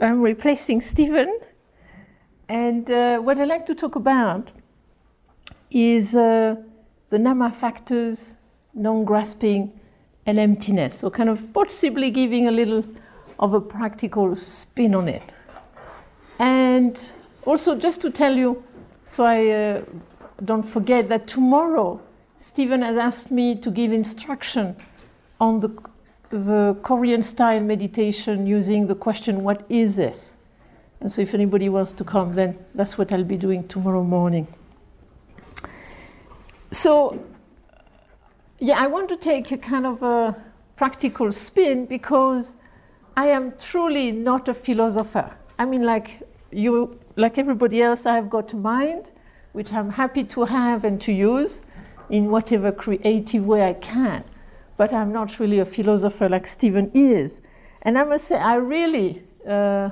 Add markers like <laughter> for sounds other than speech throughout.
I'm replacing Stephen. And uh, what I'd like to talk about is uh, the Nama factors, non grasping, and emptiness. So, kind of possibly giving a little of a practical spin on it. And also, just to tell you, so I uh, don't forget that tomorrow Stephen has asked me to give instruction on the, the Korean style meditation using the question, What is this? And so, if anybody wants to come, then that's what I'll be doing tomorrow morning. So, yeah, I want to take a kind of a practical spin because I am truly not a philosopher. I mean, like you, like everybody else, I've got a mind which I'm happy to have and to use in whatever creative way I can. But I'm not really a philosopher like Stephen is. And I must say, I really, uh,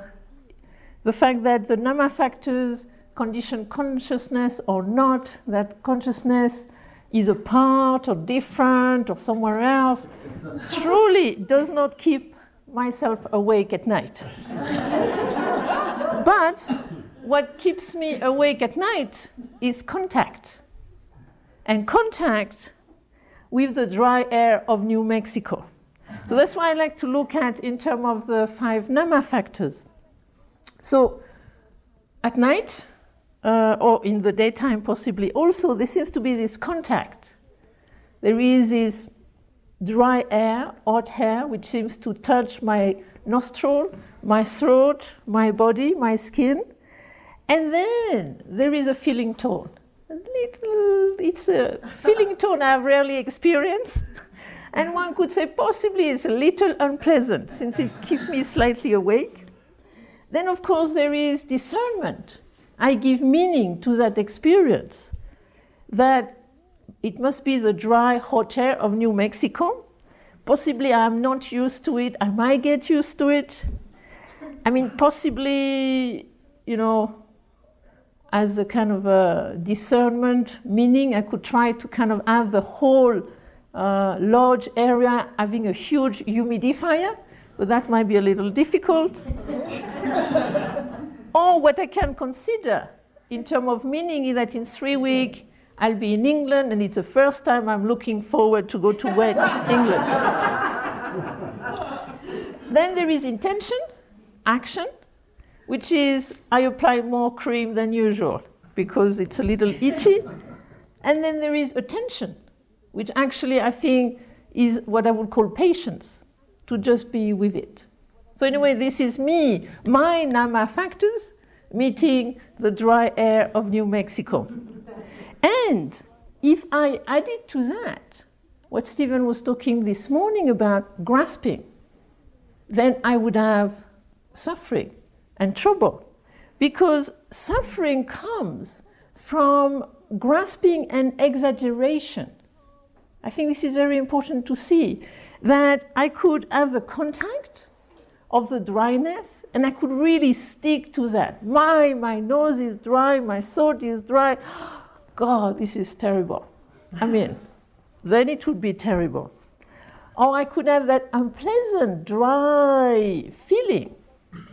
the fact that the Nama factors condition consciousness or not, that consciousness is apart or different or somewhere else, truly does not keep myself awake at night. <laughs> but what keeps me awake at night is contact. And contact with the dry air of New Mexico. So that's why I like to look at in terms of the five NAMA factors. So at night, uh, or in the daytime possibly also, there seems to be this contact. There is this dry air, hot air, which seems to touch my nostril, my throat, my body, my skin. And then there is a feeling tone. A little, it's a feeling tone I've rarely experienced. And one could say possibly it's a little unpleasant since it keeps me slightly awake. Then, of course, there is discernment. I give meaning to that experience. That it must be the dry, hot air of New Mexico. Possibly I'm not used to it. I might get used to it. I mean, possibly, you know, as a kind of a discernment meaning, I could try to kind of have the whole uh, large area having a huge humidifier, but that might be a little difficult. <laughs> or what I can consider in terms of meaning is that in three weeks I'll be in England and it's the first time I'm looking forward to go to wet <laughs> England. then there is intention, action, which is I apply more cream than usual because it's a little itchy. And then there is attention, which actually I think is what I would call patience, to just be with it. So, anyway, this is me, my NAMA factors meeting the dry air of New Mexico. And if I added to that what Stephen was talking this morning about grasping, then I would have suffering and trouble. Because suffering comes from grasping and exaggeration. I think this is very important to see that I could have the contact of the dryness and I could really stick to that. My, my nose is dry, my throat is dry. <gasps> God, this is terrible. I mean, then it would be terrible. Or I could have that unpleasant, dry feeling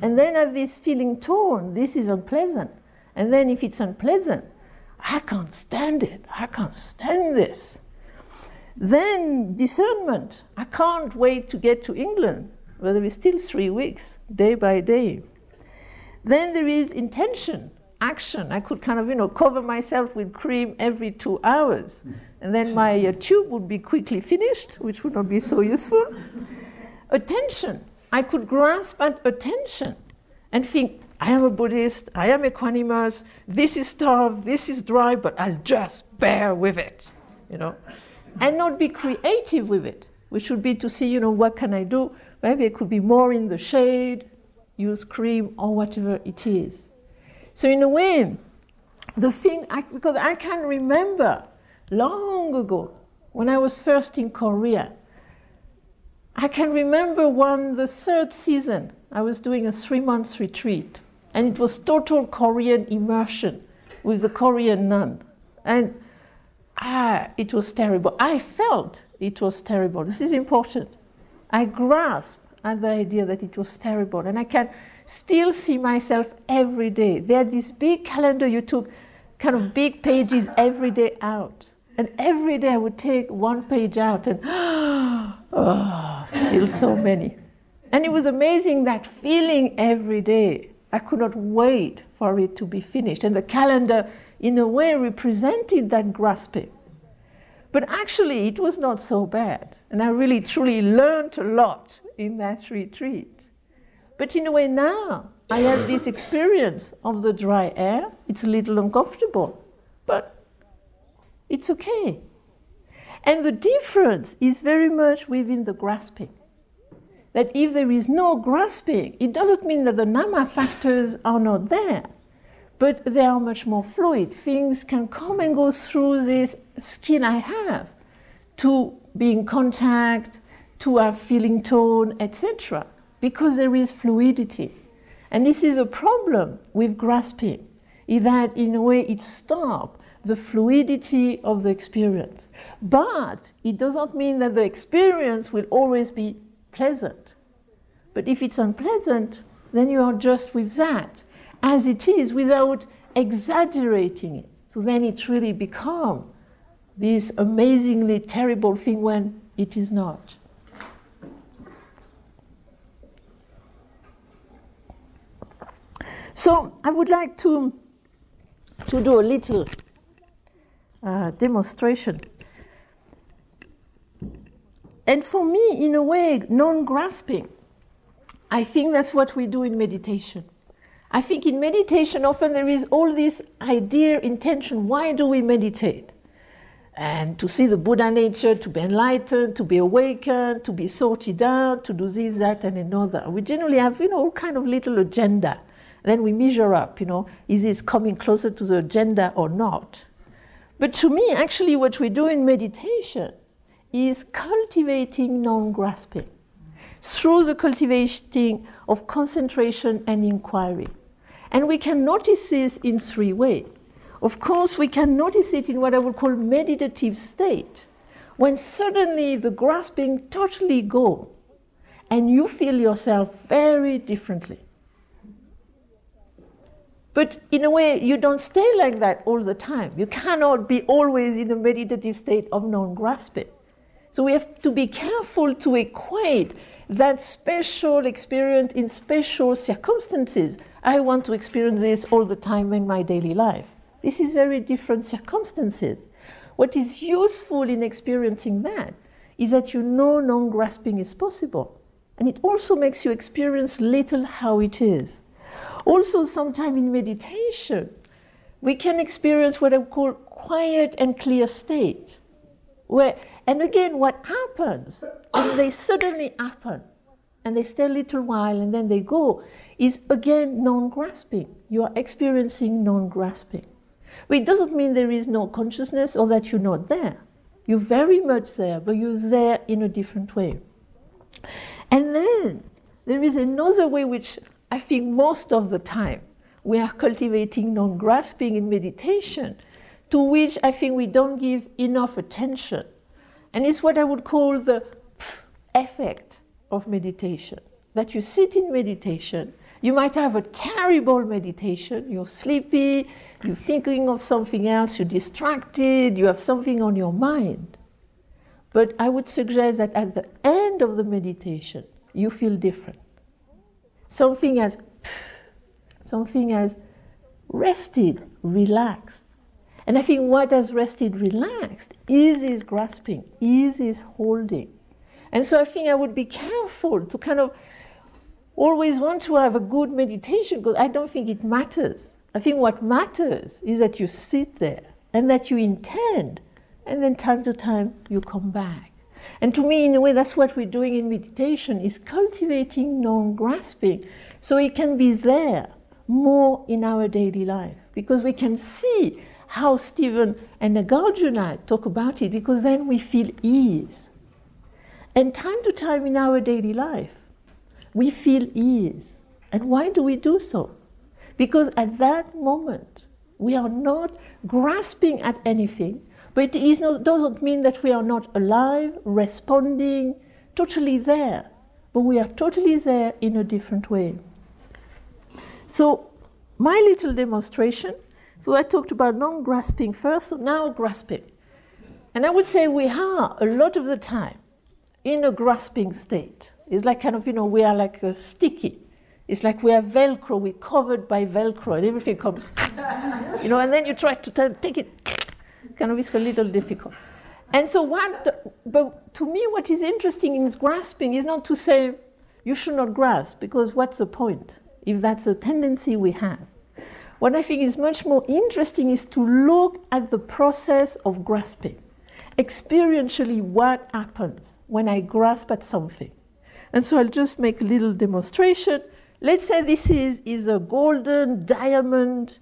and then have this feeling tone. This is unpleasant. And then if it's unpleasant, I can't stand it. I can't stand this. Then discernment. I can't wait to get to England, but there is still three weeks, day by day. Then there is intention, action. I could kind of, you know, cover myself with cream every two hours. And then my uh, tube would be quickly finished, which would not be so useful. Attention. I could grasp at attention and think, I am a Buddhist, I am equanimous, this is tough, this is dry, but I'll just bear with it, you know, and not be creative with it. We should be to see, you know, what can I do? Maybe it could be more in the shade, use cream or whatever it is. So in a way, the thing, I, because I can remember long ago when I was first in Korea, I can remember one, the third season, I was doing a three months retreat, and it was total Korean immersion with a Korean nun. And ah, it was terrible. I felt it was terrible. This is important. I grasped at the idea that it was terrible. And I can still see myself every day. They had this big calendar you took kind of big pages every day out. And every day I would take one page out and, <gasps> oh, still so many. And it was amazing that feeling every day. I could not wait for it to be finished. And the calendar, in a way, represented that grasping. But actually, it was not so bad. And I really, truly learned a lot in that retreat. But in a way, now I have this experience of the dry air. It's a little uncomfortable, but it's okay. And the difference is very much within the grasping. That if there is no grasping, it doesn't mean that the nama factors are not there, but they are much more fluid. Things can come and go through this skin I have to be in contact, to have feeling tone, etc because there is fluidity. And this is a problem with grasping, is that in a way it stops the fluidity of the experience. But it doesn't mean that the experience will always be pleasant. But if it's unpleasant, then you are just with that as it is without exaggerating it. So then it really becomes this amazingly terrible thing when it is not. So I would like to, to do a little uh, demonstration. And for me, in a way, non grasping, I think that's what we do in meditation. I think in meditation, often there is all this idea, intention why do we meditate? And to see the Buddha nature, to be enlightened, to be awakened, to be sorted out, to do this, that, and another. We generally have, you know, all kind of little agenda then we measure up, you know, is this coming closer to the agenda or not? But to me, actually, what we do in meditation is cultivating non grasping through the cultivating of concentration and inquiry. And we can notice this in three ways. Of course, we can notice it in what I would call meditative state, when suddenly the grasping totally go and you feel yourself very differently. But in a way, you don't stay like that all the time. You cannot be always in a meditative state of non grasping. So we have to be careful to equate that special experience in special circumstances. I want to experience this all the time in my daily life. This is very different circumstances. What is useful in experiencing that is that you know non grasping is possible. And it also makes you experience little how it is. Also, sometimes in meditation, we can experience what I call quiet and clear state. Where, and again, what happens when they suddenly happen and they stay a little while and then they go is again non grasping. You are experiencing non grasping. But it doesn't mean there is no consciousness or that you're not there. You're very much there, but you're there in a different way. And then there is another way which I think most of the time we are cultivating non grasping in meditation, to which I think we don't give enough attention. And it's what I would call the effect of meditation. That you sit in meditation, you might have a terrible meditation, you're sleepy, you're thinking of something else, you're distracted, you have something on your mind. But I would suggest that at the end of the meditation, you feel different something as something as rested, relaxed. And I think what has rested, relaxed is his grasping, is his holding. And so I think I would be careful to kind of always want to have a good meditation because I don't think it matters. I think what matters is that you sit there and that you intend, and then time to time you come back. And to me, in a way, that's what we're doing in meditation, is cultivating non-grasping so it can be there more in our daily life. Because we can see how Stephen and Nagarjuna talk about it, because then we feel ease. And time to time in our daily life, we feel ease. And why do we do so? Because at that moment, we are not grasping at anything, but it not, doesn't mean that we are not alive, responding, totally there. but we are totally there in a different way. So, my little demonstration so I talked about non grasping first, so now grasping. And I would say we are a lot of the time in a grasping state. It's like kind of, you know, we are like a sticky. It's like we are Velcro, we're covered by Velcro, and everything comes, <laughs> you know, and then you try to take it, of, it's a little difficult. And so, what, but to me, what is interesting in grasping is not to say you should not grasp, because what's the point if that's a tendency we have? What I think is much more interesting is to look at the process of grasping. Experientially, what happens when I grasp at something? And so I'll just make a little demonstration. Let's say this is, is a golden diamond,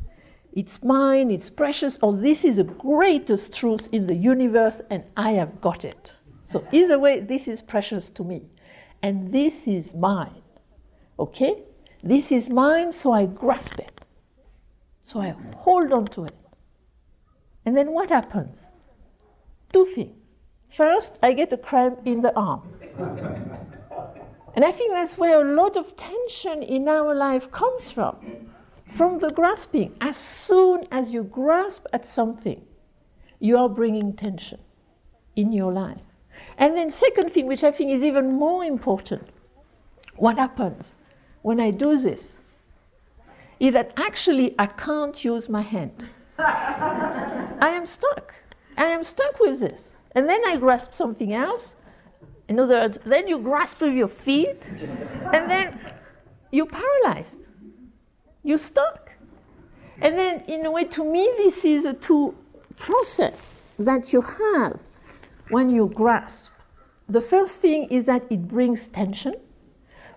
it's mine, it's precious, or this is the greatest truth in the universe and I have got it. So, either way, this is precious to me. And this is mine. Okay? This is mine, so I grasp it. So I hold on to it. And then what happens? Two things. First, I get a cramp in the arm. and I think that's where a lot of tension in our life comes from. From the grasping. As soon as you grasp at something, you are bringing tension in your life. And then, second thing, which I think is even more important, what happens when I do this? is that actually I can't use my hand. <laughs> I am stuck. I am stuck with this. And then I grasp something else. In other words, then you grasp with your feet, and then you're paralyzed. You're stuck. And then, in a way, to me, this is a two process that you have when you grasp. The first thing is that it brings tension,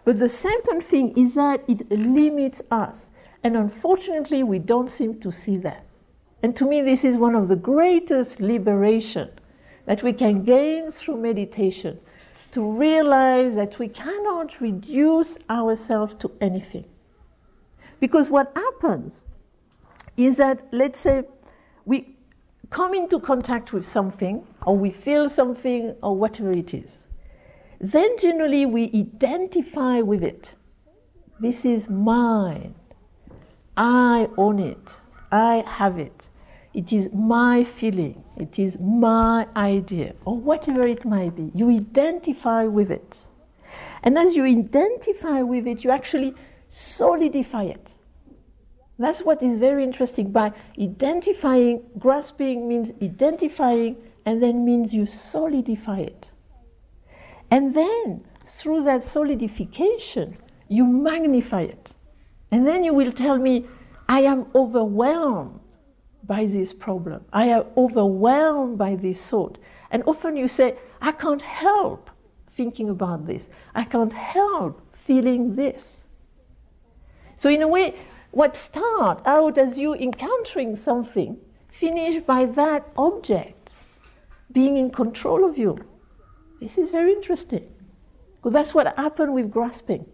but the second thing is that it limits us. And unfortunately, we don't seem to see that. And to me, this is one of the greatest liberation that we can gain through meditation to realize that we cannot reduce ourselves to anything. Because what happens is that, let's say, we come into contact with something, or we feel something, or whatever it is. Then generally we identify with it. This is mine. I own it. I have it. It is my feeling. It is my idea, or whatever it might be. You identify with it. And as you identify with it, you actually solidify it. That's what is very interesting. By identifying, grasping means identifying, and then means you solidify it. And then, through that solidification, you magnify it. And then you will tell me, I am overwhelmed by this problem. I am overwhelmed by this thought. And often you say, I can't help thinking about this. I can't help feeling this. So, in a way, what start out as you encountering something finish by that object being in control of you. This is very interesting. Because that's what happened with grasping.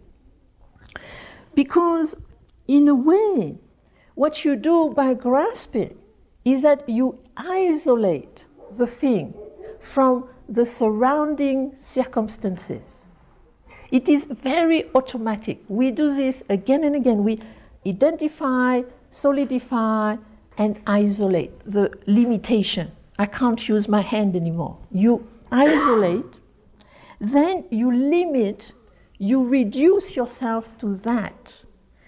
Because, in a way, what you do by grasping is that you isolate the thing from the surrounding circumstances. It is very automatic. We do this again and again. We identify, solidify, and isolate the limitation. I can't use my hand anymore. You isolate, then you limit you reduce yourself to that.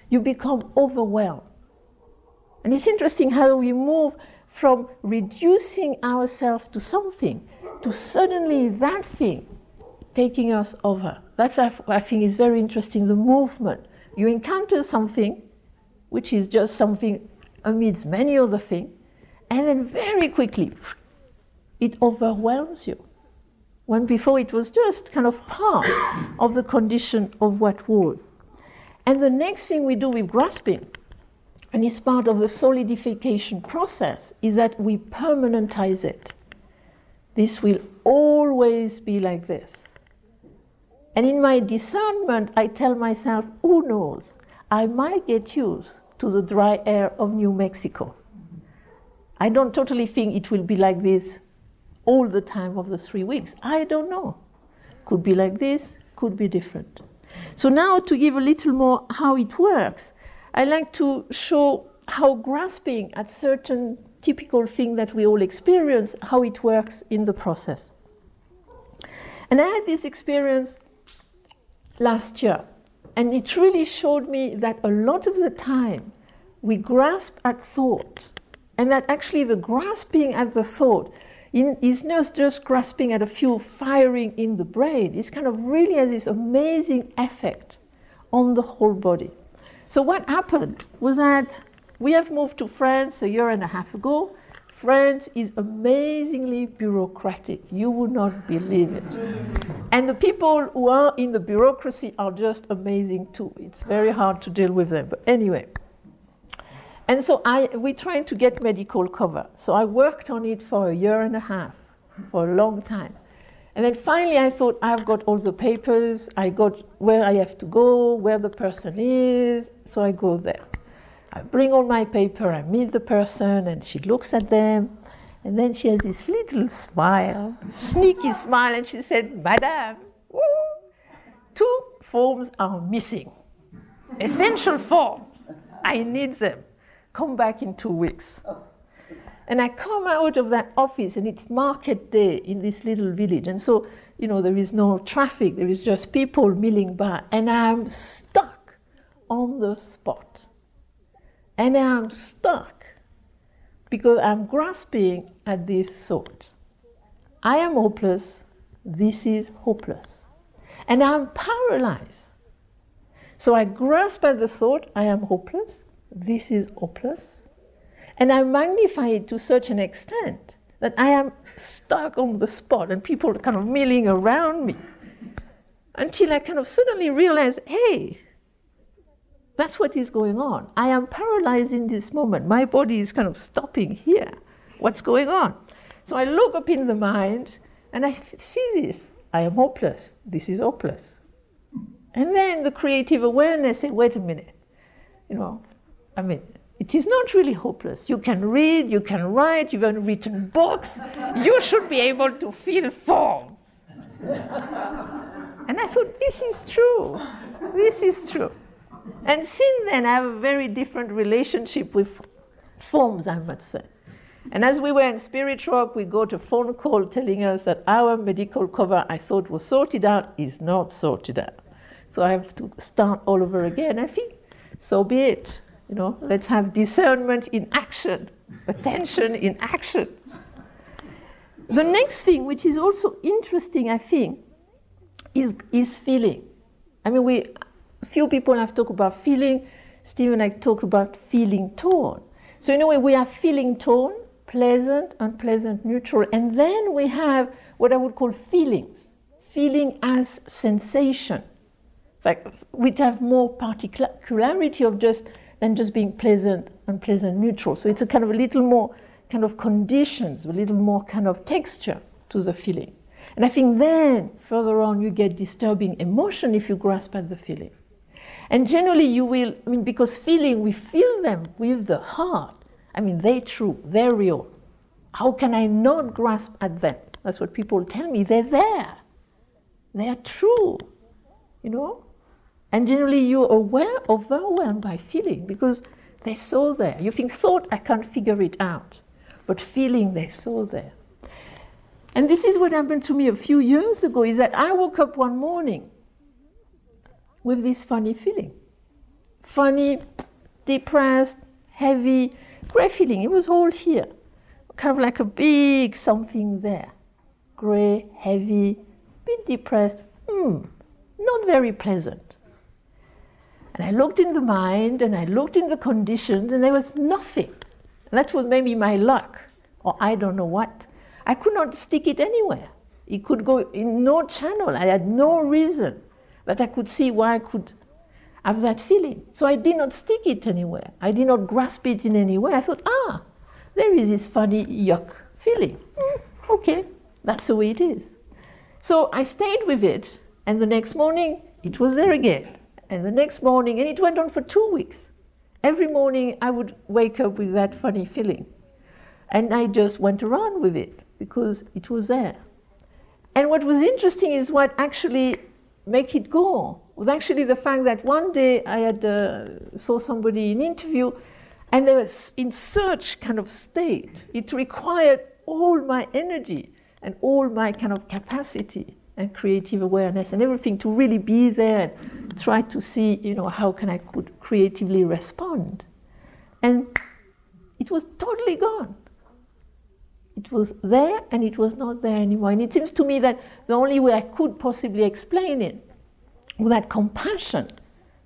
You become overwhelmed. And it's interesting how we move from reducing ourselves to something to suddenly that thing taking us over. That I think is very interesting the movement. You encounter something which is just something amidst many other things, and then very quickly it overwhelms you when before it was just kind of part of the condition of what was. And the next thing we do with grasping, and it's part of the solidification process, is that we permanentize it. This will always be like this. And in my discernment, I tell myself, who knows, I might get used to the dry air of New Mexico. I don't totally think it will be like this all the time of the three weeks. I don't know. Could be like this, could be different. So now to give a little more how it works, I like to show how grasping at certain typical thing that we all experience, how it works in the process. And I had this experience last year, and it really showed me that a lot of the time we grasp at thought, and that actually the grasping at the thought in, is not just grasping at a few firing in the brain, it's kind of really has this amazing effect on the whole body. So, what happened was that we have moved to France a year and a half ago. France is amazingly bureaucratic. You would not believe it. And the people who are in the bureaucracy are just amazing too. It's very hard to deal with them. But anyway. And so I we trying to get medical cover. So I worked on it for a year and a half, for a long time. And then finally I thought, I've got all the papers, I got where I have to go, where the person is, so I go there. I bring all my paper, I meet the person, and she looks at them, and then she has this little smile, sneaky smile, and she said, Madame, woo, two forms are missing. Essential forms. I need them. Come back in two weeks. Oh. And I come out of that office, and it's market day in this little village. And so, you know, there is no traffic, there is just people milling by, and I'm stuck on the spot. And I'm stuck because I'm grasping at this thought. I am hopeless, this is hopeless. And I'm paralyzed. So I grasp at the thought, I am hopeless, this is hopeless. And I magnify it to such an extent that I am stuck on the spot and people are kind of milling around me until I kind of suddenly realize hey, that's what is going on. I am paralyzed in this moment. My body is kind of stopping here. What's going on? So I look up in the mind and I see this. I am hopeless. This is hopeless. And then the creative awareness said, wait a minute. You know, I mean, it is not really hopeless. You can read, you can write, you've even written books. You should be able to feel forms. and I thought, this is true. This is true. And since then, I have a very different relationship with forms, I must say. And as we were in Spirit Rock, we got a phone call telling us that our medical cover I thought was sorted out is not sorted out. So I have to start all over again. I think so be it. You know, let's have discernment in action, attention in action. The next thing, which is also interesting, I think, is, is feeling. I mean, we, few people have talked about feeling. Stephen and I talked about feeling tone. So in a way, we have feeling tone, pleasant, unpleasant, neutral, and then we have what I would call feelings. Feeling as sensation, like which have more particularity of just than just being pleasant, unpleasant, neutral. So it's a kind of a little more kind of conditions, a little more kind of texture to the feeling. And I think then further on you get disturbing emotion if you grasp at the feeling. And generally, you will, I mean, because feeling, we feel them with the heart. I mean, they're true, they're real. How can I not grasp at them? That's what people tell me. They're there, they are true, you know? And generally, you're aware, overwhelmed by feeling because they're so there. You think, thought, I can't figure it out. But feeling, they're so there. And this is what happened to me a few years ago is that I woke up one morning with this funny feeling. Funny, depressed, heavy, grey feeling. It was all here. Kind of like a big something there. Grey, heavy, a bit depressed. Hmm, not very pleasant. And I looked in the mind and I looked in the conditions and there was nothing. And what maybe my luck, or I don't know what. I could not stick it anywhere. It could go in no channel. I had no reason that I could see why I could have that feeling. So I did not stick it anywhere. I did not grasp it in any way. I thought, ah, there is this funny yuck feeling. Mm, okay, that's the way it is. So I stayed with it, and the next morning it was there again. And the next morning, and it went on for two weeks. Every morning I would wake up with that funny feeling. And I just went around with it because it was there. And what was interesting is what actually make it go was actually the fact that one day I had uh, saw somebody in interview, and they were in such kind of state. It required all my energy and all my kind of capacity and creative awareness and everything to really be there and try to see, you know, how can I could creatively respond. And it was totally gone. It was there and it was not there anymore. And it seems to me that the only way I could possibly explain it with that compassion,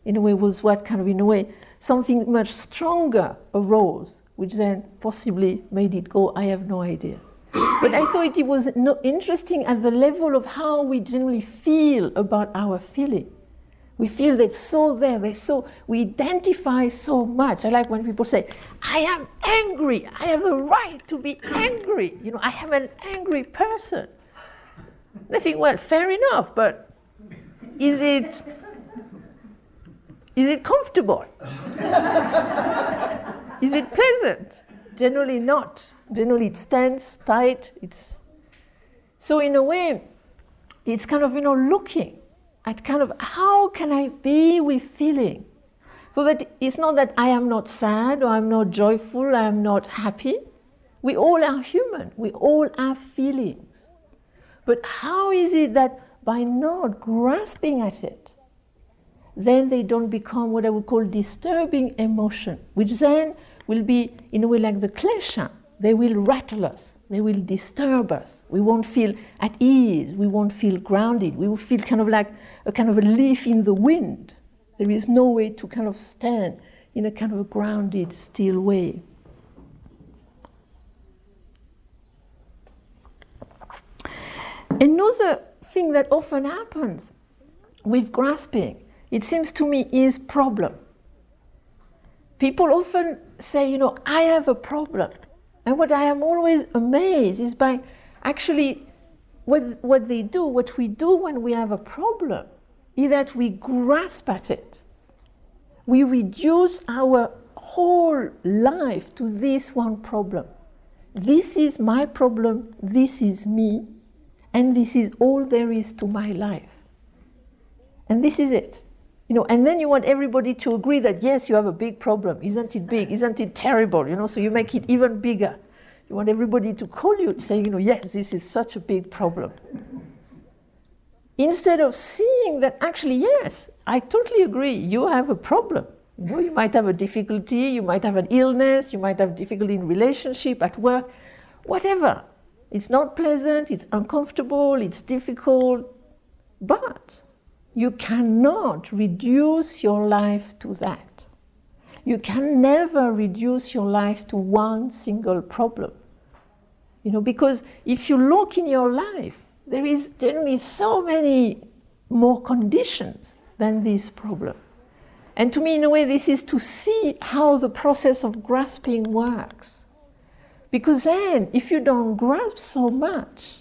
in a way, was what kind of, in a way, something much stronger arose, which then possibly made it go, I have no idea. But I thought it was interesting at the level of how we generally feel about our feeling. We feel that so there, they so we identify so much. I like when people say, I am angry, I have the right to be angry. You know, I am an angry person. And I think, well, fair enough, but is it is it comfortable? <laughs> is it pleasant? Generally not. Generally it stands tight. It's so in a way, it's kind of you know looking at kind of how can I be with feeling? So that it's not that I am not sad or I'm not joyful, I am not happy. We all are human, we all have feelings. But how is it that by not grasping at it, then they don't become what I would call disturbing emotion, which then will be in a way like the klesha. They will rattle us. They will disturb us. We won't feel at ease. We won't feel grounded. We will feel kind of like a kind of a leaf in the wind. There is no way to kind of stand in a kind of a grounded, still way. Another thing that often happens with grasping, it seems to me, is problem. People often say, you know, I have a problem. And what I am always amazed is by actually what, what they do, what we do when we have a problem is that we grasp at it. We reduce our whole life to this one problem. This is my problem, this is me, and this is all there is to my life. And this is it. You know, and then you want everybody to agree that yes, you have a big problem. Isn't it big? Isn't it terrible? You know, so you make it even bigger. You want everybody to call you saying, you know, yes, this is such a big problem instead of seeing that actually, yes, I totally agree, you have a problem. You know, you might have a difficulty, you might have an illness, you might have difficulty in relationship, at work, whatever. It's not pleasant, it's uncomfortable, it's difficult, but you cannot reduce your life to that. You can never reduce your life to one single problem. You know, because if you look in your life, there is generally so many more conditions than this problem. And to me, in a way, this is to see how the process of grasping works. Because then, if you don't grasp so much,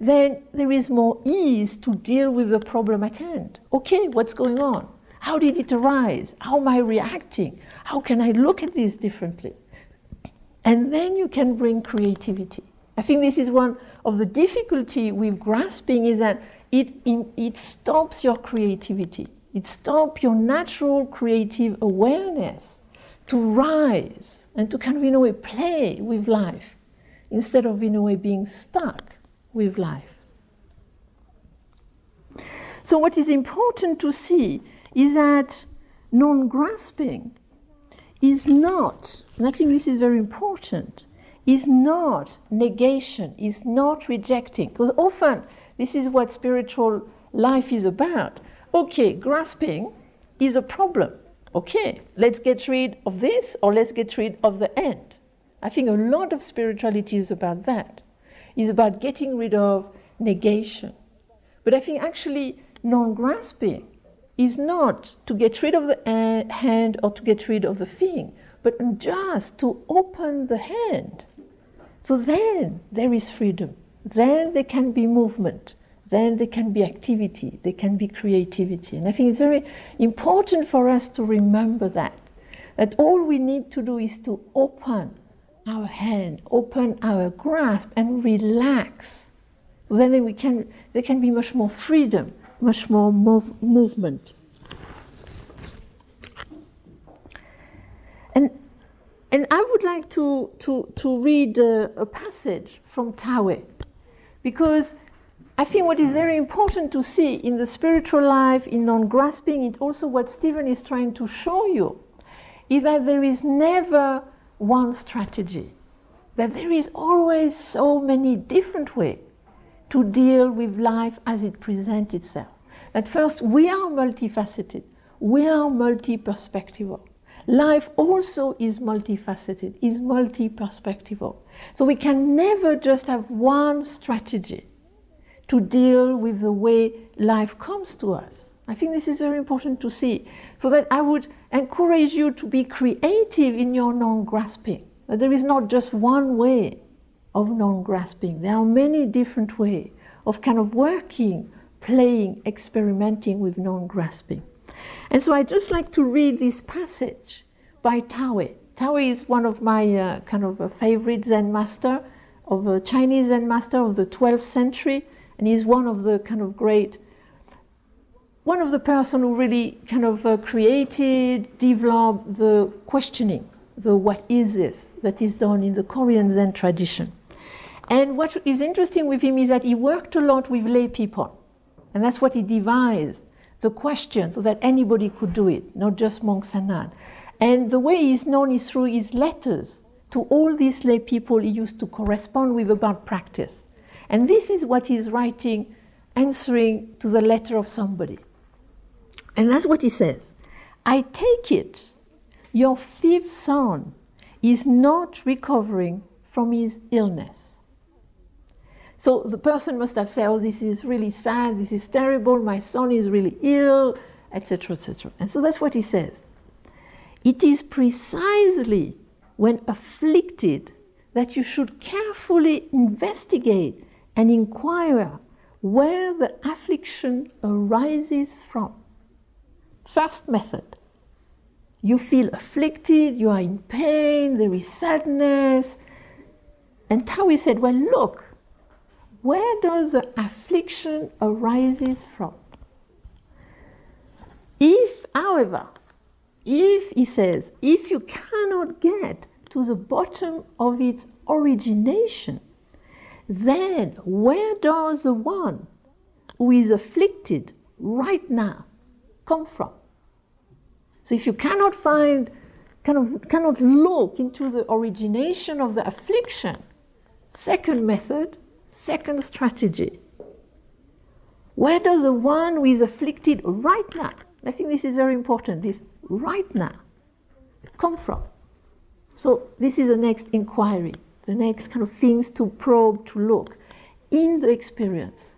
then there is more ease to deal with the problem at hand. Okay, what's going on? How did it arise? How am I reacting? How can I look at this differently? And then you can bring creativity. I think this is one of the difficulty with grasping is that it, it stops your creativity. It stops your natural creative awareness to rise and to kind of, in a way, play with life instead of, in a way, being stuck with life. So, what is important to see is that non grasping is not, and I think this is very important, is not negation, is not rejecting. Because often this is what spiritual life is about. Okay, grasping is a problem. Okay, let's get rid of this or let's get rid of the end. I think a lot of spirituality is about that. Is about getting rid of negation. But I think actually non grasping is not to get rid of the uh, hand or to get rid of the thing, but just to open the hand so then there is freedom. Then there can be movement. Then there can be activity. There can be creativity. And I think it's very important for us to remember that. That all we need to do is to open our hand, open our grasp, and relax. So then we can, there can be much more freedom much more mov- movement. And, and I would like to, to, to read a, a passage from Dahui because I think what is very important to see in the spiritual life, in non grasping, it also what Stephen is trying to show you is that there is never one strategy, that there is always so many different ways to deal with life as it presents itself. That first, we are multifaceted, we are multi perspectival. Life also is multifaceted, is multi perspectival. So we can never just have one strategy to deal with the way life comes to us. I think this is very important to see. So that I would encourage you to be creative in your non grasping. There is not just one way of non grasping, there are many different ways of kind of working, playing, experimenting with non grasping. And so I'd just like to read this passage by Dahui. Dahui is one of my uh, kind of uh, favorite Zen master, of a Chinese Zen master of the 12th century, and he's one of the kind of great, one of the person who really kind of uh, created, developed the questioning, the what is this that is done in the Korean Zen tradition. And what is interesting with him is that he worked a lot with lay people, and that's what he devised the question so that anybody could do it, not just monks and nuns. And the way he's known is through his letters to all these lay people he used to correspond with about practice. And this is what he's writing, answering to the letter of somebody. And that's what he says I take it your fifth son is not recovering from his illness. So the person must have said, Oh, this is really sad, this is terrible, my son is really ill, etc., etc. And so that's what he says. It is precisely when afflicted that you should carefully investigate and inquire where the affliction arises from. First method you feel afflicted, you are in pain, there is sadness. And Dahui said, Well, look, where does the affliction arises from? If, however, if, he says, if you cannot get to the bottom of its origination, then where does the one who is afflicted right now come from? So if you cannot find, kind of cannot look into the origination of the affliction, second method, second strategy. Where does the one who is afflicted right now, I think this is very important, this right now come from? So this is the next inquiry, the next kind of things to probe, to look in the experience.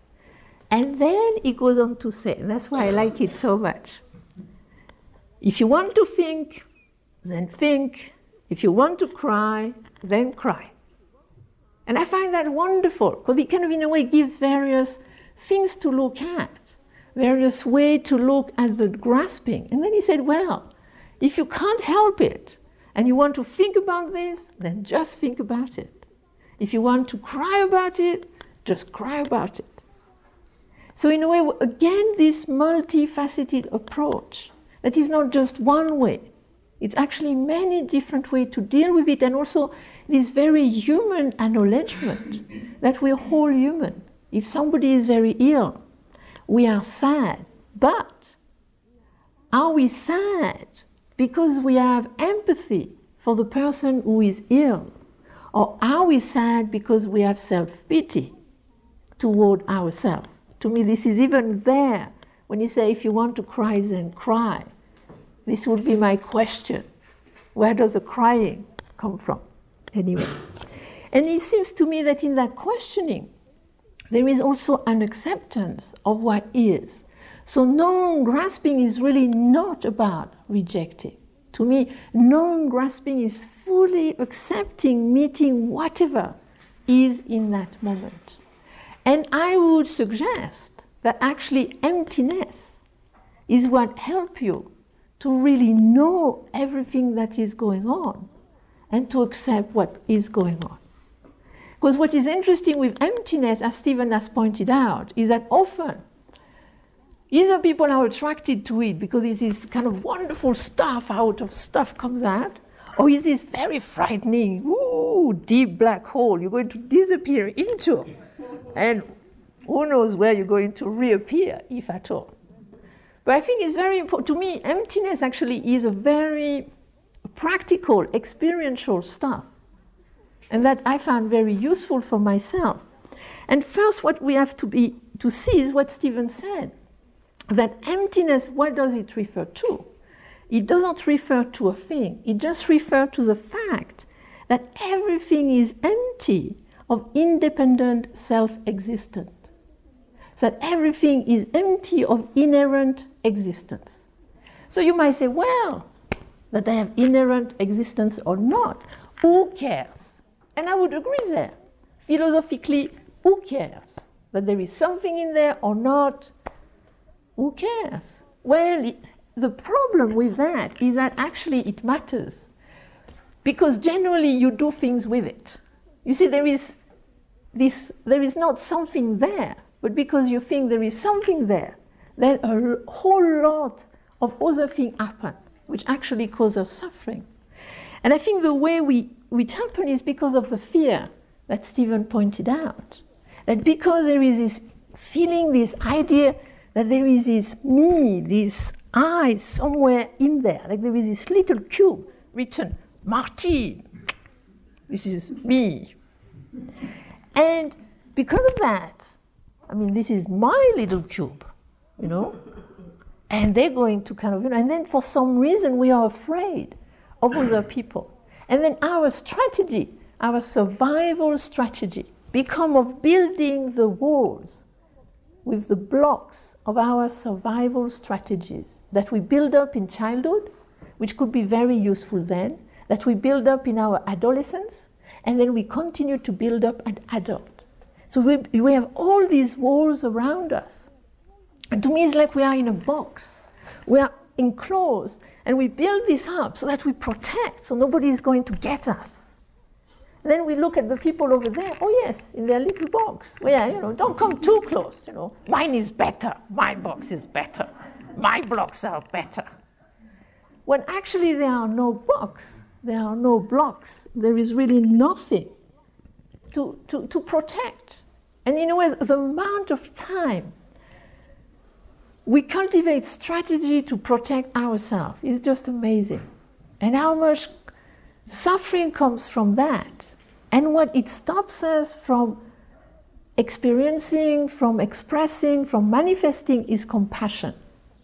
And then he goes on to say, that's why I like it so much. If you want to think, then think. If you want to cry, then cry. And I find that wonderful because it kind of, in a way, gives various things to look at, various ways to look at the grasping. And then he said, well, if you can't help it and you want to think about this, then just think about it. If you want to cry about it, just cry about it. So, in a way, again, this multifaceted approach that is not just one way, it's actually many different ways to deal with it, and also this very human acknowledgement that we're all human. If somebody is very ill, we are sad, but are we sad because we have empathy for the person who is ill? Or are we sad because we have self pity toward ourselves? To me, this is even there when you say, if you want to cry, then cry. This would be my question. Where does the crying come from? Anyway. And it seems to me that in that questioning, there is also an acceptance of what is. So non grasping is really not about rejecting. To me, non grasping is fully accepting, meeting whatever is in that moment. And I would suggest that actually emptiness is what helps you to really know everything that is going on and to accept what is going on. Because what is interesting with emptiness, as Stephen has pointed out, is that often Either people are attracted to it because it is kind of wonderful stuff out of stuff comes out, or it is very frightening, ooh, deep black hole you're going to disappear into. And who knows where you're going to reappear, if at all. But I think it's very important. To me, emptiness actually is a very practical, experiential stuff. And that I found very useful for myself. And first, what we have to, be, to see is what Stephen said that emptiness, what does it refer to? It doesn't refer to a thing, it just refers to the fact that everything is empty of independent self existence. That everything is empty of inherent existence. So you might say, well, that they have inherent existence or not, who cares? And I would agree there. Philosophically, who cares? That there is something in there or not, who cares? Well, the problem with that is that actually it matters. Because generally you do things with it. You see, there is this there is not something there, but because you think there is something there, then a whole lot of other things happen, which actually cause us suffering. And I think the way we, we happen is because of the fear that Stephen pointed out. That because there is this feeling, this idea that there is this me, this I somewhere in there, like there is this little cube written, Martine. This is me. And because of that, I mean, this is my little cube, you know? And they're going to kind of, you know, and then for some reason we are afraid of other people. And then our strategy, our survival strategy, become of building the walls with the blocks of our survival strategies that we build up in childhood, which could be very useful then, that we build up in our adolescence, and then we continue to build up at adult. So we, we have all these walls around us. And to me, it's like we are in a box. We are enclosed, and we build this up so that we protect, so nobody is going to get us. And then we look at the people over there. Oh yes, in their little box. Well, yeah, you know, don't come too close. You know, mine is better. My box is better. My blocks are better. When actually there are no blocks, there are no blocks. There is really nothing to, to, to protect. And in a way, the amount of time we cultivate strategy to protect ourselves is just amazing. And how much suffering comes from that. And what it stops us from experiencing, from expressing, from manifesting is compassion.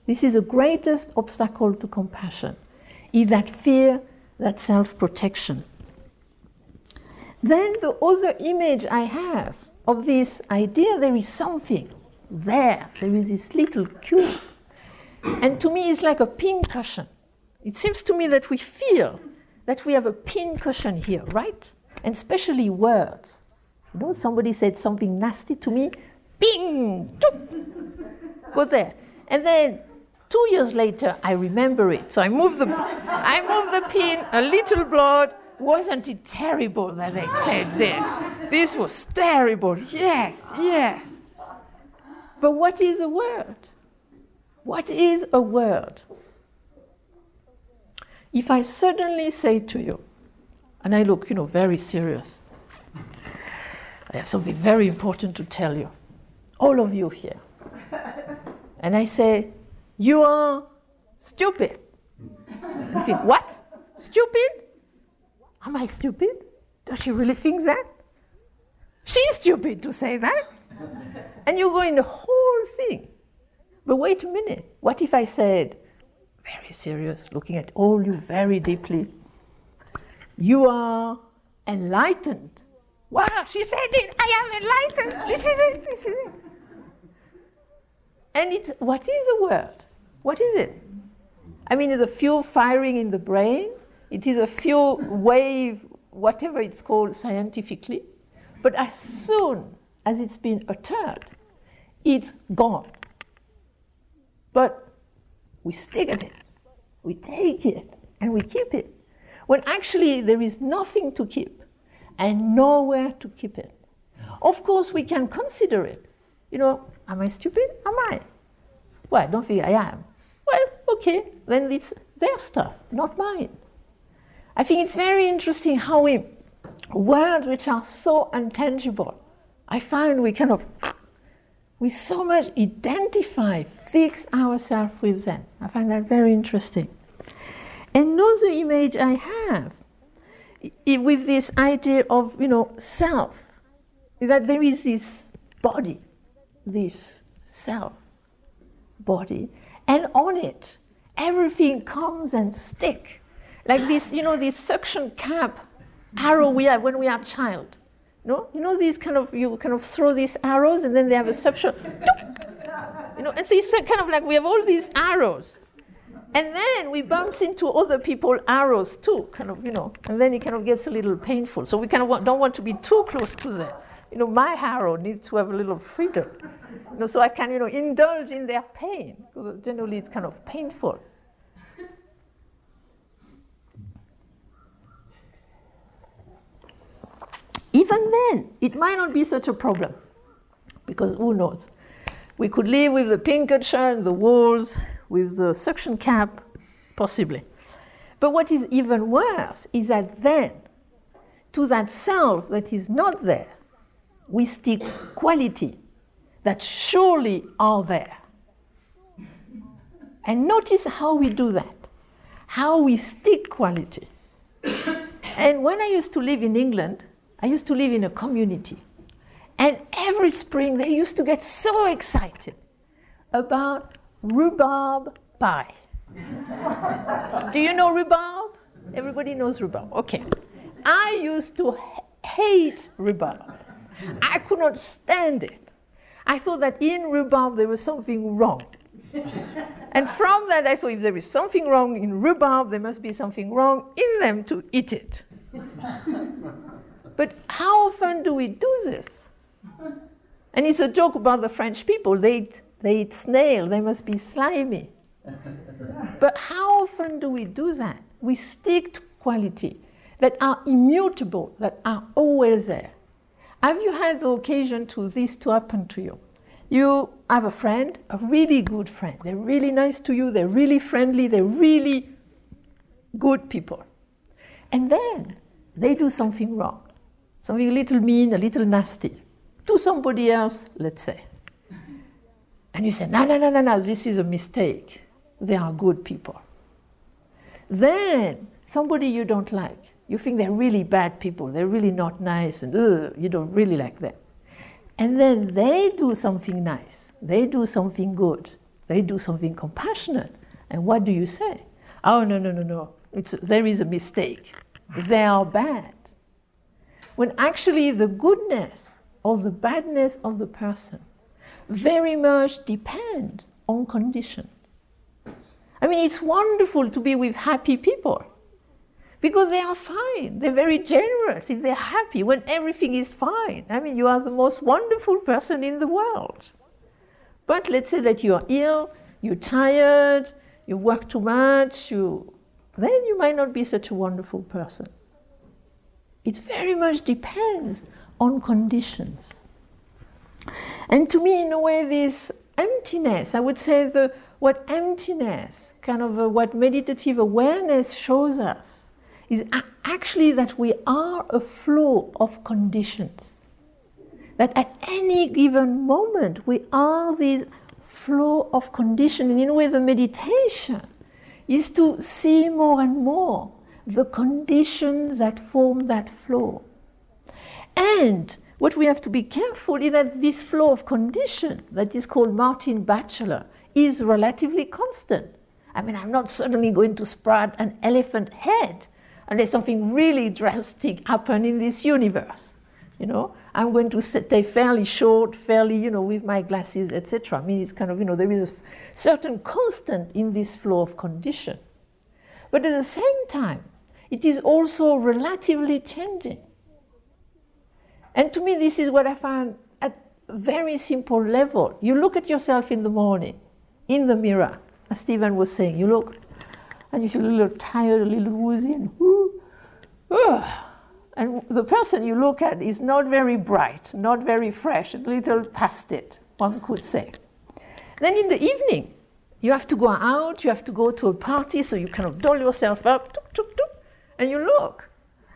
This is the greatest obstacle to compassion, is that fear, that self protection. Then the other image I have of this idea there is something there, there is this little cube. And to me, it's like a pin cushion. It seems to me that we feel that we have a pin cushion here, right? And especially words. You know, somebody said something nasty to me, ping, go there. And then two years later, I remember it. So I move the, I move the pin, a little blood. Wasn't it terrible that they said this? This was terrible. Yes, yes. But what is a word? What is a word? If I suddenly say to you, and I look, you know, very serious, I have something very important to tell you, all of you here, and I say, you are stupid. You think, what? Stupid? Am I stupid? Does she really think that? She's stupid to say that. And you go in the whole thing. But wait a minute. What if I said, very serious, looking at all you very deeply, you are enlightened. Wow, she said it. I am enlightened. This is it. This is it. And it's what is a word? What is it? I mean, it's a fuel firing in the brain. It is a fuel wave, whatever it's called scientifically. But as soon as it's been uttered, it's gone. But we stick at it, we take it, and we keep it. When actually there is nothing to keep and nowhere to keep it. Of course, we can consider it. You know, am I stupid? Am I? Well, I don't think I am. Well, okay, then it's their stuff, not mine. I think it's very interesting how we, words which are so intangible, I find we kind of, we so much identify, fix ourselves with them. I find that very interesting. Another image I have with this idea of, you know, self, that there is this body, this self body, and on it, everything comes and stick. Like this, you know, this suction cap arrow we have when we are child. No, you know these kind of you kind of throw these arrows and then they have a suction. you know, and so it's kind of like we have all these arrows, and then we bounce into other people's arrows too, kind of you know, and then it kind of gets a little painful. So we kind of want, don't want to be too close to them. You know, my arrow needs to have a little freedom. You know, so I can you know indulge in their pain because generally it's kind of painful. Even then, it might not be such a problem because who knows? We could live with the pincushion and the walls, with the suction cap, possibly. But what is even worse is that then, to that self that is not there, we stick quality that surely are there. And notice how we do that, how we stick quality. <coughs> and when I used to live in England, I used to live in a community. And every spring they used to get so excited about rhubarb pie. <laughs> Do you know rhubarb? Everybody knows rhubarb. Okay. I used to hate rhubarb. I could not stand it. I thought that in rhubarb there was something wrong. and from that, I thought if there is something wrong in rhubarb, there must be something wrong in them to eat it. But how often do we do this? And it's a joke about the French people. They eat, they eat snail, they must be slimy. <laughs> but how often do we do that? We stick to quality that are immutable, that are always there. Have you had the occasion to this to happen to you? You have a friend, a really good friend. They're really nice to you, they're really friendly, they're really good people. And then they do something wrong something a little mean, a little nasty to somebody else, let's say. And you say, no, no, no, no, no, this is a mistake. They are good people. Then somebody you don't like, you think they're really bad people, they're really not nice, and ugh, you don't really like them. And then they do something nice, they do something good, they do something compassionate. And what do you say? Oh, no, no, no, no, it's, there is a mistake. They are bad when actually the goodness or the badness of the person very much depend on condition. I mean, it's wonderful to be with happy people because they are fine. They're very generous if they're happy when everything is fine. I mean, you are the most wonderful person in the world. But let's say that you are ill, you're tired, you work too much, you, then you might not be such a wonderful person. It very much depends on conditions. And to me, in a way, this emptiness, I would say the what emptiness, kind of a, what meditative awareness shows us, is actually that we are a flow of conditions. That at any given moment we are this flow of conditions. And in a way, the meditation is to see more and more the conditions that form that flow. And what we have to be careful is that this flow of condition, that is called Martine Batchelor, is relatively constant. I mean, I'm not suddenly going to sprout an elephant head unless something really drastic happen in this universe. You know, I'm going to stay fairly short, fairly, you know, with my glasses, etc. I mean, it's kind of, you know, there is a certain constant in this flow of condition. But at the same time, it is also relatively changing. And to me, this is what I find at a very simple level. You look at yourself in the morning, in the mirror, as Stephen was saying, you look and you feel a little tired, a little woozy, and whoo, and the person you look at is not very bright, not very fresh, a little past it, one could say. Then in the evening, You have to go out, you have to go to a party, so you kind of doll yourself up, tuk, tuk, and you look.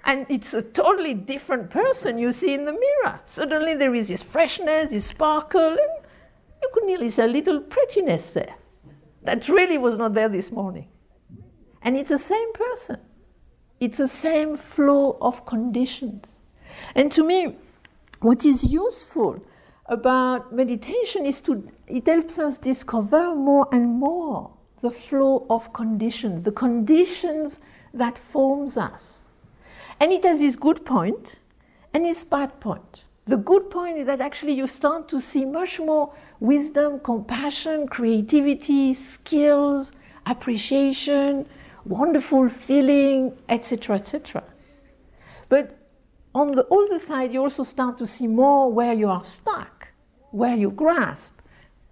And it's a totally different person you see in the mirror. Suddenly there is this freshness, this sparkle, and you could nearly say a little prettiness there. That really was not there this morning. And it's the same person. It's the same flow of conditions. And to me, what is useful about meditation is to it helps us discover more and more the flow of conditions, the conditions that forms us. And it has its good point and its bad point. The good point is that actually you start to see much more wisdom, compassion, creativity, skills, appreciation, wonderful feeling, etc., etc. But on the other side, you also start to see more where you are stuck, where you grasp,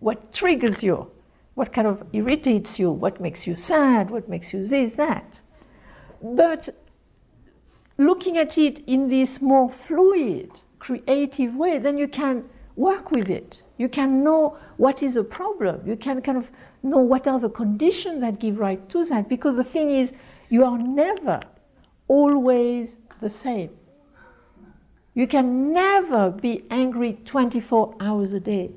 what triggers you, what kind of irritates you, what makes you sad, what makes you this, that. But looking at it in this more fluid, creative way, then you can work with it. You can know what is a problem. You can kind of know what are the conditions that give rise to that. Because the thing is, you are never always the same. You can never be angry 24 hours a day.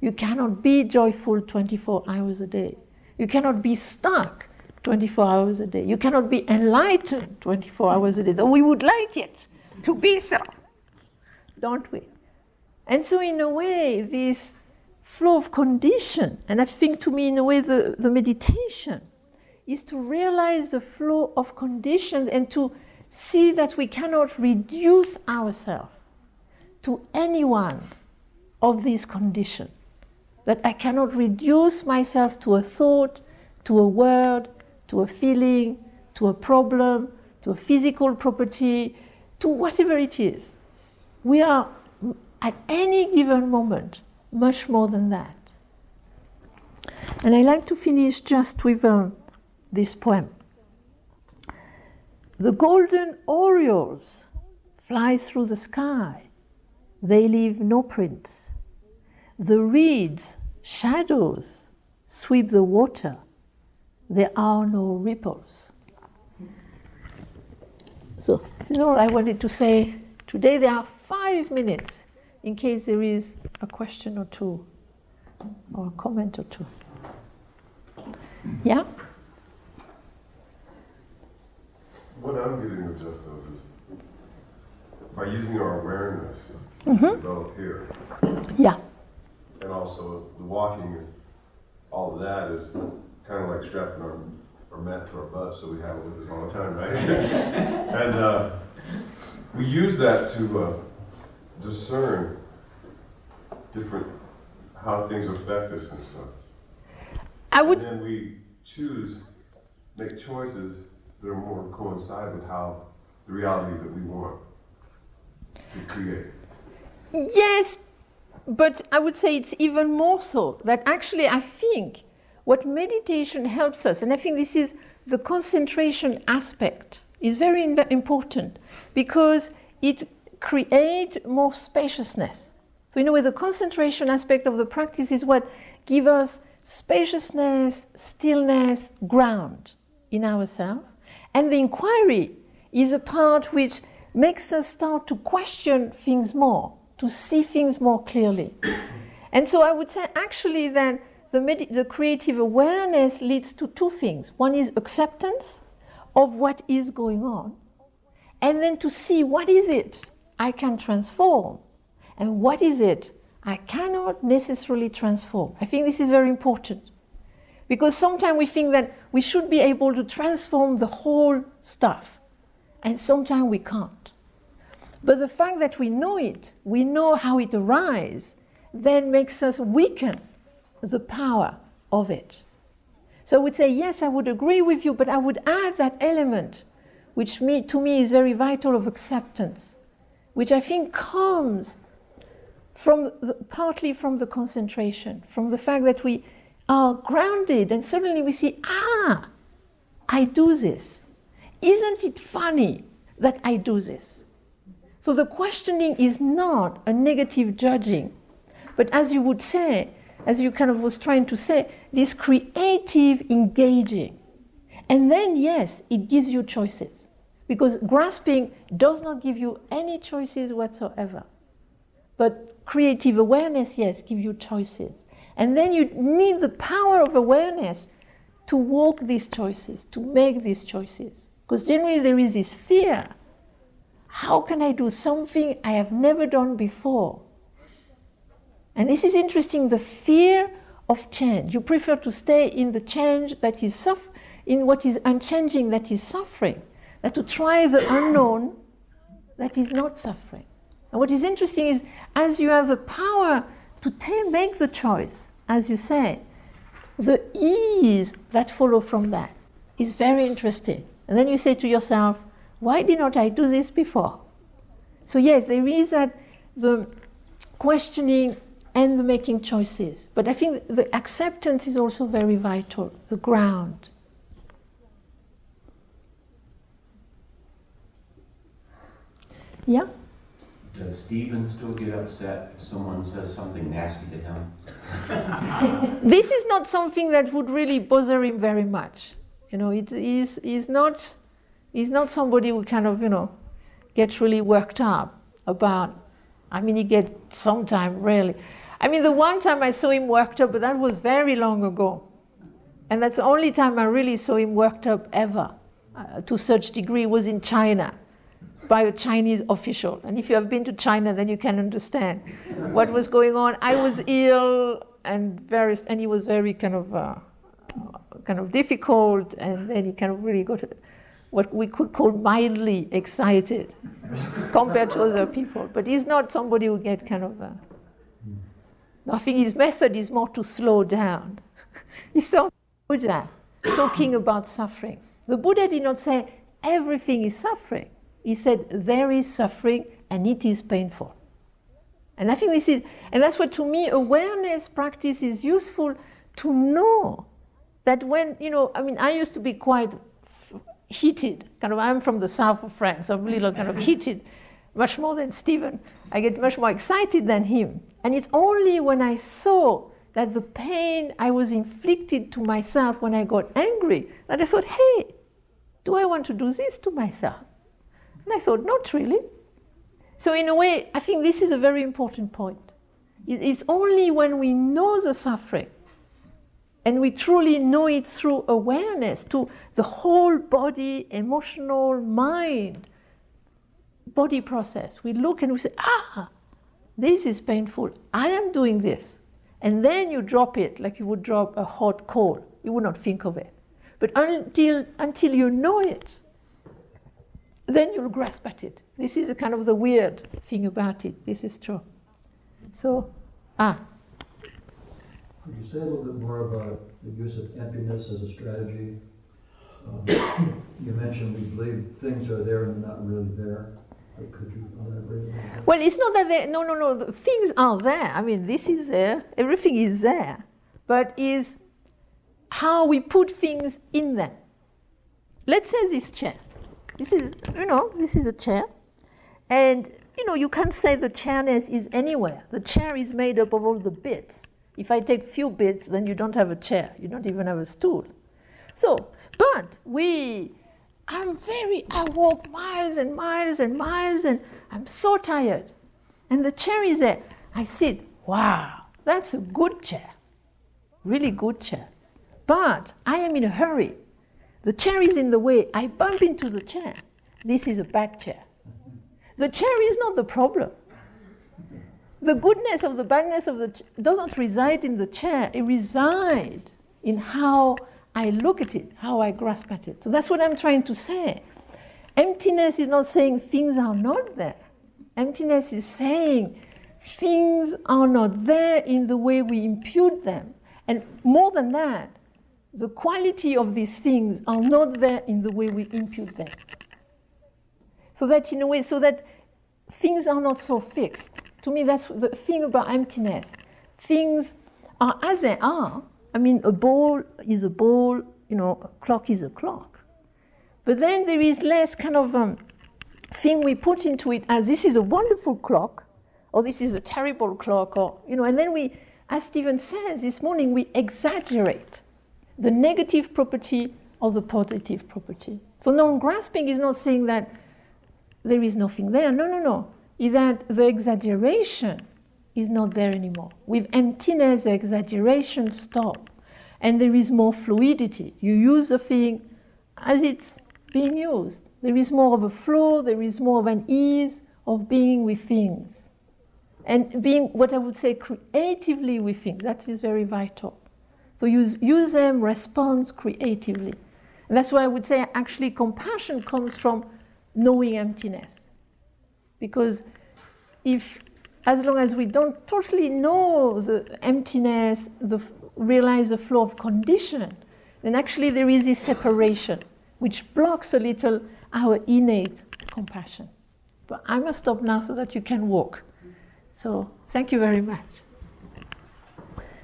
You cannot be joyful 24 hours a day. You cannot be stuck 24 hours a day. You cannot be enlightened 24 hours a day. So we would like it to be so, don't we? And so, in a way, this flow of condition, and I think to me, in a way, the, the meditation is to realize the flow of conditions and to see that we cannot reduce ourselves to any one of these conditions. That I cannot reduce myself to a thought, to a word, to a feeling, to a problem, to a physical property, to whatever it is. We are at any given moment much more than that. And I like to finish just with um, this poem. The golden orioles fly through the sky, they leave no prints. The reeds, shadows, sweep the water, there are no ripples. So, this is all I wanted to say. Today there are five minutes in case there is a question or two or a comment or two. Yeah? What I'm getting the gist of is by using our awareness mm-hmm. develop here. Yeah. And also the walking, and all of that is kind of like strapping our, our mat to our butt so we have it with us all the time, right? <laughs> and uh, we use that to uh, discern different how things affect us and stuff. I would. And then we choose, make choices that are more coincide with how the reality that we want to create. Yes, but I would say it's even more so that actually I think what meditation helps us, and I think this is the concentration aspect, is very important because it creates more spaciousness. So, in a way, the concentration aspect of the practice is what gives us spaciousness, stillness, ground in ourselves. And the inquiry is a part which makes us start to question things more, to see things more clearly. And so I would say actually that the, med- the creative awareness leads to two things. One is acceptance of what is going on, and then to see what is it I can transform, and what is it I cannot necessarily transform. I think this is very important. Because sometimes we think that we should be able to transform the whole stuff, and sometimes we can't. But the fact that we know it, we know how it arises, then makes us weaken the power of it. So I would say, yes, I would agree with you, but I would add that element, which me, to me is very vital of acceptance, which I think comes from the, partly from the concentration, from the fact that we are grounded and suddenly we see, ah, I do this. Isn't it funny that I do this? So the questioning is not a negative judging, but as you would say, as you kind of was trying to say, this creative engaging. And then, yes, it gives you choices. Because grasping does not give you any choices whatsoever. But creative awareness, yes, give you choices. And then you need the power of awareness to walk these choices, to make these choices. Because generally there is this fear. How can I do something I have never done before? And this is interesting the fear of change. You prefer to stay in the change that is in what is unchanging, that is suffering, than to try the unknown that is not suffering. And what is interesting is as you have the power to t- make the choice, as you say, the ease that follows from that is very interesting. And then you say to yourself, why did not I do this before? So yes, there is that the questioning and the making choices. But I think the acceptance is also very vital, the ground. Yeah? Does Stephen still get upset if someone says something nasty to him? <laughs> this is not something that would really bother him very much. You know, it is is not he's not somebody who kind of, you know, gets really worked up about I mean he gets sometimes really I mean the one time I saw him worked up, but that was very long ago. And that's the only time I really saw him worked up ever uh, to such degree was in China by a Chinese official. And if you have been to China, then you can understand what was going on. I was ill and very, and he was very kind of, uh, kind of difficult, and then he kind of really got what we could call mildly excited compared to other people. But he's not somebody who get kind of. Uh, I think his method is more to slow down. <laughs> you saw Buddha talking about suffering. The Buddha did not say everything is suffering. He said, There is suffering and it is painful. And I think this is, and that's what to me awareness practice is useful to know that when, you know, I mean, I used to be quite heated. Kind of, I'm from the south of France, so I'm a little kind of heated, much more than Stephen. I get much more excited than him. And it's only when I saw that the pain I was inflicted to myself when I got angry that I thought, hey, do I want to do this to myself? And I thought, not really. So, in a way, I think this is a very important point. It's only when we know the suffering and we truly know it through awareness to the whole body, emotional, mind, body process. We look and we say, ah, this is painful. I am doing this. And then you drop it like you would drop a hot coal. You would not think of it. But until, until you know it, then you'll grasp at it. This is a kind of the weird thing about it. This is true. So, ah. Could you say a little bit more about the use of emptiness as a strategy? Um, <coughs> you mentioned we believe things are there and not really there. Well, it's not that they, no, no, no, things are there. I mean, this is there, everything is there. But is how we put things in them. Let's say this chair. This is, you know, this is a chair. And, you know, you can't say the chairness is anywhere. The chair is made up of all the bits. If I take few bits, then you don't have a chair. You don't even have a stool. So, but we, I'm very, I walk miles and miles and miles and I'm so tired. And the chair is there. I sit, wow, that's a good chair. Really good chair. But I am in a hurry. The chair is in the way. I bump into the chair. This is a bad chair. The chair is not the problem. The goodness of the badness of the ch- doesn't reside in the chair. It resides in how I look at it, how I grasp at it. So that's what I'm trying to say. Emptiness is not saying things are not there. Emptiness is saying things are not there in the way we impute them. And more than that, the quality of these things are not there in the way we impute them. So that, in a way, so that things are not so fixed. To me, that's the thing about emptiness. Things are as they are. I mean, a ball is a ball, you know, a clock is a clock. But then there is less kind of um, thing we put into it as this is a wonderful clock, or this is a terrible clock, or, you know, and then we, as Stephen says this morning, we exaggerate the negative property or the positive property. So non grasping is not saying that there is nothing there. No, no, no. Is that the exaggeration is not there anymore. With emptiness, the exaggeration stops and there is more fluidity. You use a thing as it's being used. There is more of a flow, there is more of an ease of being with things. And being what I would say creatively with things, that is very vital. So use, use them, respond creatively. And that's why I would say actually compassion comes from knowing emptiness. Because if, as long as we don't totally know the emptiness, the, realize the flow of condition, then actually there is this separation which blocks a little our innate compassion. But I must stop now so that you can walk. So thank you very much.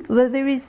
So that there is